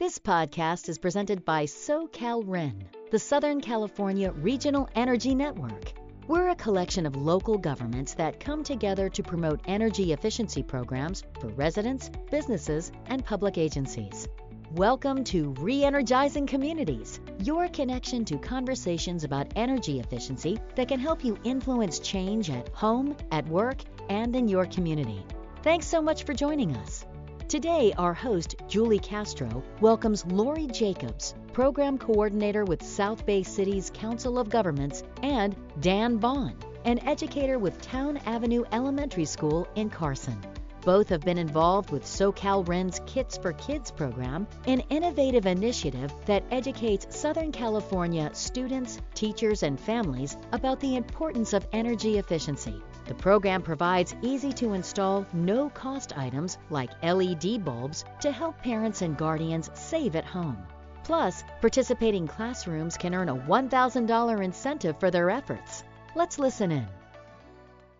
This podcast is presented by SoCalREN, the Southern California Regional Energy Network. We're a collection of local governments that come together to promote energy efficiency programs for residents, businesses, and public agencies. Welcome to Re-Energizing Communities, your connection to conversations about energy efficiency that can help you influence change at home, at work, and in your community. Thanks so much for joining us. Today, our host, Julie Castro, welcomes Lori Jacobs, Program Coordinator with South Bay Cities Council of Governments, and Dan Bond, an educator with Town Avenue Elementary School in Carson. Both have been involved with SoCal SoCalREN's Kits for Kids program, an innovative initiative that educates Southern California students, teachers, and families about the importance of energy efficiency. The program provides easy to install, no cost items like LED bulbs to help parents and guardians save at home. Plus, participating classrooms can earn a $1,000 incentive for their efforts. Let's listen in.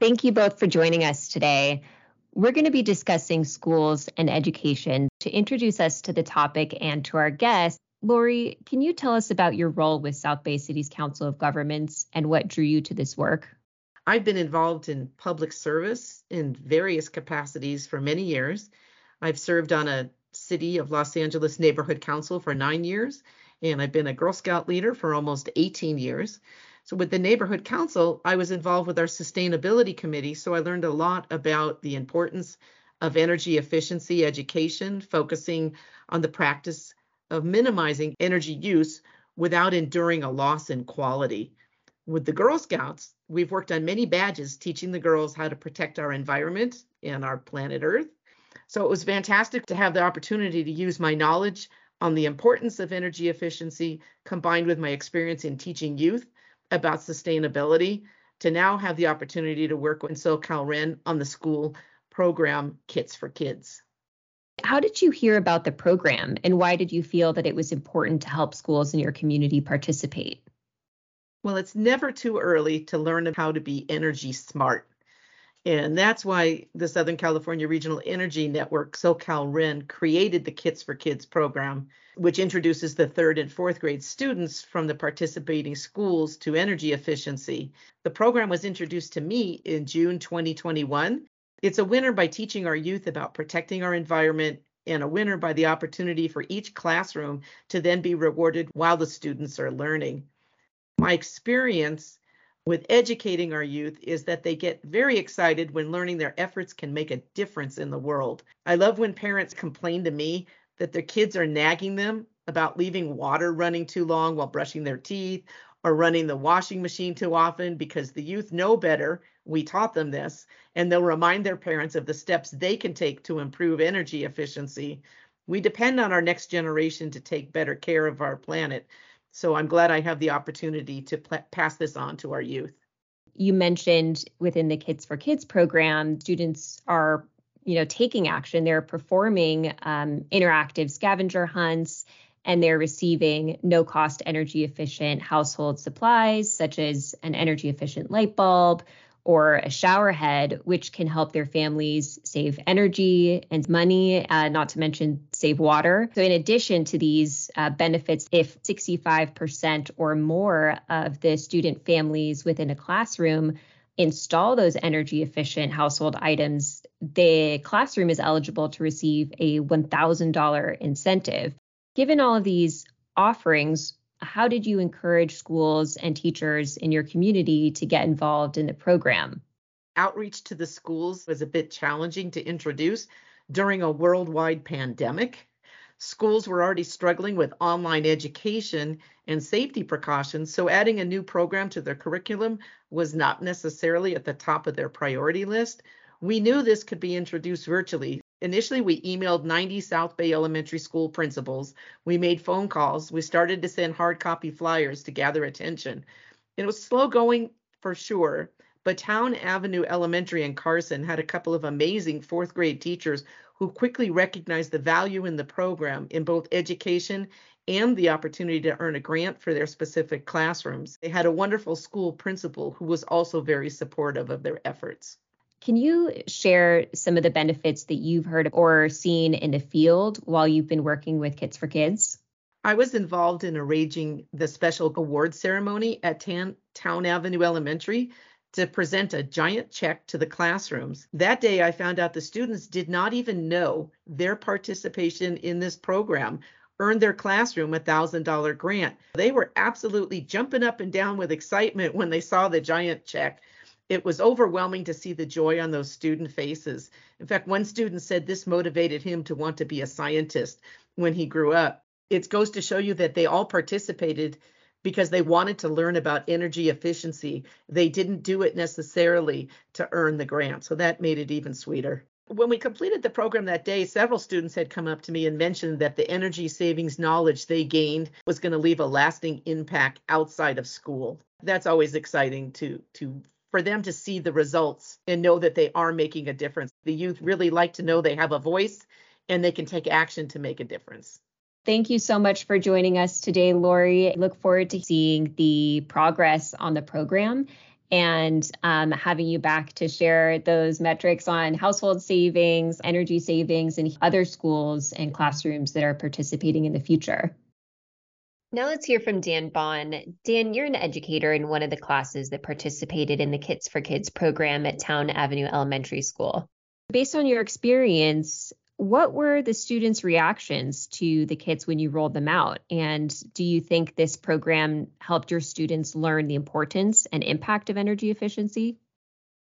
Thank you both for joining us today. We're going to be discussing schools and education. To introduce us to the topic and to our guest, Lori, can you tell us about your role with South Bay Cities Council of Governments and what drew you to this work? I've been involved in public service in various capacities for many years. I've served on a City of Los Angeles Neighborhood Council for nine years, and I've been a Girl Scout leader for almost 18 years. So, with the Neighborhood Council, I was involved with our Sustainability Committee, so I learned a lot about the importance of energy efficiency education, focusing on the practice of minimizing energy use without enduring a loss in quality. With the Girl Scouts, we've worked on many badges teaching the girls how to protect our environment and our planet Earth. So it was fantastic to have the opportunity to use my knowledge on the importance of energy efficiency combined with my experience in teaching youth about sustainability to now have the opportunity to work in SoCalREN on the school program Kits for Kids. How did you hear about the program and why did you feel that it was important to help schools in your community participate? Well, it's never too early to learn how to be energy smart. And that's why the Southern California Regional Energy Network, SoCalREN, created the Kits for Kids program, which introduces the third and fourth grade students from the participating schools to energy efficiency. The program was introduced to me in June 2021. It's a winner by teaching our youth about protecting our environment and a winner by the opportunity for each classroom to then be rewarded while the students are learning my experience with educating our youth is that they get very excited when learning their efforts can make a difference in the world. I love when parents complain to me that their kids are nagging them about leaving water running too long while brushing their teeth or running the washing machine too often because the youth know better. We taught them this, and they'll remind their parents of the steps they can take to improve energy efficiency. We depend on our next generation to take better care of our planet. So I'm glad I have the opportunity to pl- pass this on to our youth. You mentioned within the Kits for Kids program, students are, you know, taking action. They're performing um, interactive scavenger hunts, and they're receiving no-cost energy efficient household supplies such as an energy efficient light bulb or a shower head, which can help their families save energy and money, uh, not to mention save water. So, in addition to these uh, benefits, if 65% or more of the student families within a classroom install those energy efficient household items, the classroom is eligible to receive a $1,000 incentive. Given all of these offerings, how did you encourage schools and teachers in your community to get involved in the program? Outreach to the schools was a bit challenging to introduce during a worldwide pandemic. Schools were already struggling with online education and safety precautions, so adding a new program to their curriculum was not necessarily at the top of their priority list. We knew this could be introduced virtually, Initially, we emailed 90 South Bay Elementary School principals. We made phone calls. We started to send hard copy flyers to gather attention. It was slow going for sure, but Town Avenue Elementary in Carson had a couple of amazing fourth grade teachers who quickly recognized the value in the program in both education and the opportunity to earn a grant for their specific classrooms. They had a wonderful school principal who was also very supportive of their efforts. Can you share some of the benefits that you've heard or seen in the field while you've been working with Kits for Kids? I was involved in arranging the special award ceremony at Tan- Town Avenue Elementary to present a giant check to the classrooms. That day, I found out the students did not even know their participation in this program earned their classroom a $1,000 grant. They were absolutely jumping up and down with excitement when they saw the giant check it was overwhelming to see the joy on those student faces. In fact, one student said this motivated him to want to be a scientist when he grew up. It goes to show you that they all participated because they wanted to learn about energy efficiency. They didn't do it necessarily to earn the grant. So that made it even sweeter. When we completed the program that day, several students had come up to me and mentioned that the energy savings knowledge they gained was going to leave a lasting impact outside of school. That's always exciting to to for them to see the results and know that they are making a difference. The youth really like to know they have a voice and they can take action to make a difference. Thank you so much for joining us today, Lori. I look forward to seeing the progress on the program and um, having you back to share those metrics on household savings, energy savings, and other schools and classrooms that are participating in the future. Now let's hear from Dan Bond. Dan, you're an educator in one of the classes that participated in the Kits for Kids program at Town Avenue Elementary School. Based on your experience, what were the students' reactions to the kits when you rolled them out? And do you think this program helped your students learn the importance and impact of energy efficiency?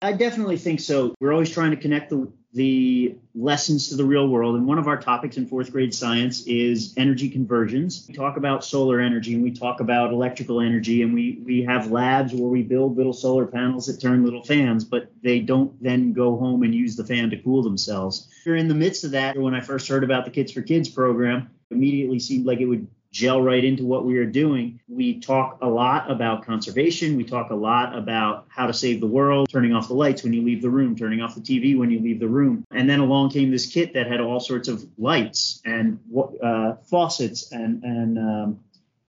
I definitely think so. We're always trying to connect the the lessons to the real world. And one of our topics in fourth grade science is energy conversions. We talk about solar energy and we talk about electrical energy, and we, we have labs where we build little solar panels that turn little fans, but they don't then go home and use the fan to cool themselves. We're in the midst of that. When I first heard about the Kits for Kids program, immediately seemed like it would gel right into what we are doing. We talk a lot about conservation. We talk a lot about how to save the world, turning off the lights when you leave the room, turning off the TV when you leave the room. And then along came this kit that had all sorts of lights and uh, faucets and, and um,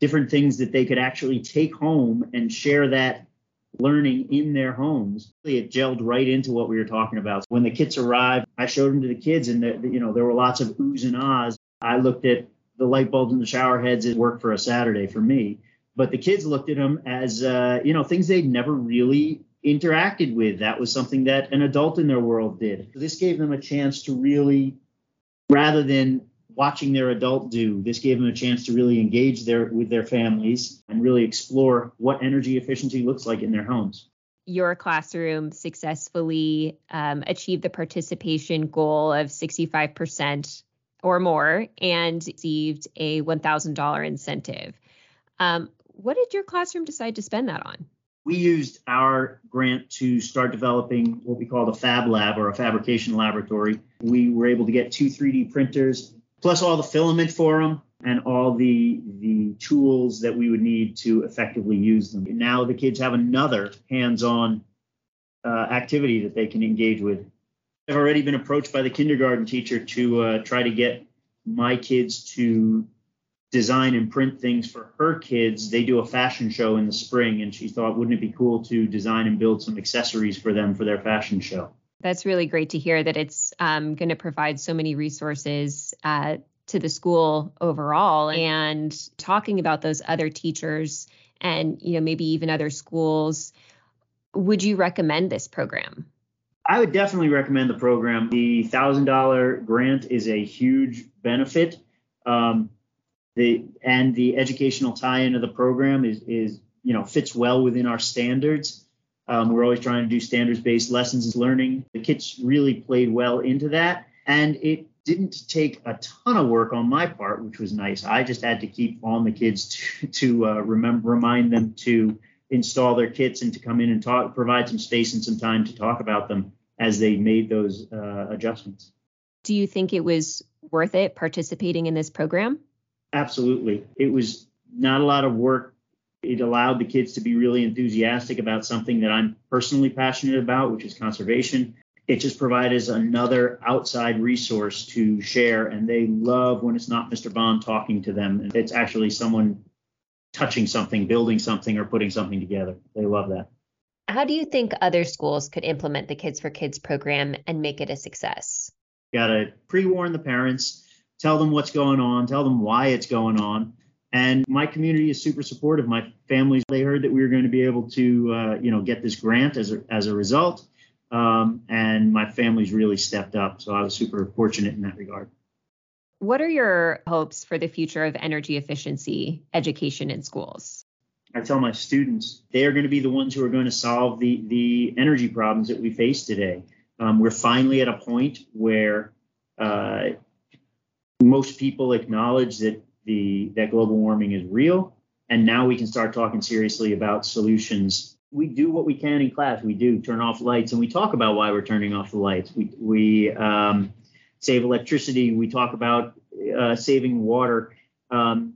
different things that they could actually take home and share that learning in their homes. It gelled right into what we were talking about. When the kits arrived, I showed them to the kids, and the, you know there were lots of oohs and ahs. I looked at the light bulbs in the shower heads it worked for a Saturday for me. But the kids looked at them as uh, you know things they'd never really interacted with. That was something that an adult in their world did. This gave them a chance to really, rather than watching their adult do, this gave them a chance to really engage their with their families and really explore what energy efficiency looks like in their homes your classroom successfully um, achieved the participation goal of 65% or more and received a $1,000 incentive. Um, what did your classroom decide to spend that on? We used our grant to start developing what we call a Fab Lab or a fabrication laboratory. We were able to get two 3D printers, plus all the filament for them and all the the tools that we would need to effectively use them. Now the kids have another hands-on uh, activity that they can engage with I've already been approached by the kindergarten teacher to uh, try to get my kids to design and print things for her kids. They do a fashion show in the spring, and she thought, wouldn't it be cool to design and build some accessories for them for their fashion show? That's really great to hear that it's um, going to provide so many resources uh, to the school overall. And talking about those other teachers and you know maybe even other schools, would you recommend this program? I would definitely recommend the program. The thousand dollar grant is a huge benefit. Um, the and the educational tie-in of the program is is you know fits well within our standards. Um, we're always trying to do standards-based lessons and learning. The kits really played well into that, and it didn't take a ton of work on my part, which was nice. I just had to keep on the kids to, to uh, remember, remind them to install their kits and to come in and talk, provide some space and some time to talk about them as they made those uh, adjustments. Do you think it was worth it participating in this program? Absolutely. It was not a lot of work. It allowed the kids to be really enthusiastic about something that I'm personally passionate about, which is conservation. It just provides another outside resource to share, and they love when it's not Mr. Bond talking to them. It's actually someone touching something, building something, or putting something together. They love that. How do you think other schools could implement the Kits for Kids program and make it a success? Got to pre warn the parents, tell them what's going on, tell them why it's going on. And my community is super supportive. My families, they heard that we were going to be able to, uh, you know, get this grant as a, as a result. Um, and my family's really stepped up. So I was super fortunate in that regard. What are your hopes for the future of energy efficiency education in schools? I tell my students they are going to be the ones who are going to solve the the energy problems that we face today. Um, we're finally at a point where uh, most people acknowledge that the that global warming is real, and now we can start talking seriously about solutions. We do what we can in class. We do turn off lights, and we talk about why we're turning off the lights. We we um, save electricity. We talk about uh, saving water. Um,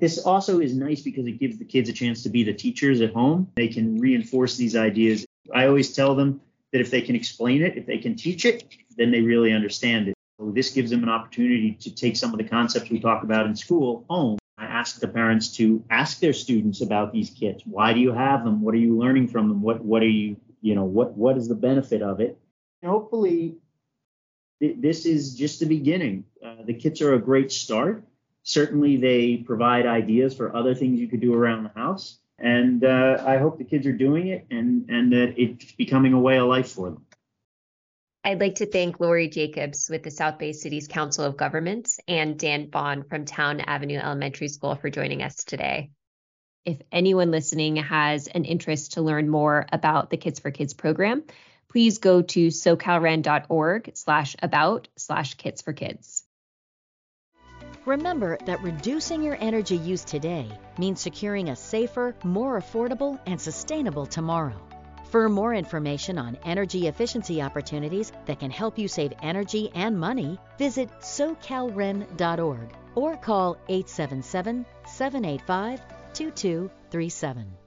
this also is nice because it gives the kids a chance to be the teachers at home. They can reinforce these ideas. I always tell them that if they can explain it, if they can teach it, then they really understand it. So this gives them an opportunity to take some of the concepts we talk about in school home. I ask the parents to ask their students about these kits. Why do you have them? What are you learning from them? What what are you, you know, what what is the benefit of it? And hopefully th- this is just the beginning. Uh, the kits are a great start certainly they provide ideas for other things you could do around the house. And uh, I hope the kids are doing it and, and that it's becoming a way of life for them. I'd like to thank Lori Jacobs with the South Bay Cities Council of Governments and Dan Bond from Town Avenue Elementary School for joining us today. If anyone listening has an interest to learn more about the Kits for Kids program, please go to socalren.org slash about slash kits for kids. Remember that reducing your energy use today means securing a safer, more affordable, and sustainable tomorrow. For more information on energy efficiency opportunities that can help you save energy and money, visit socalren.org or call 877 785 2237.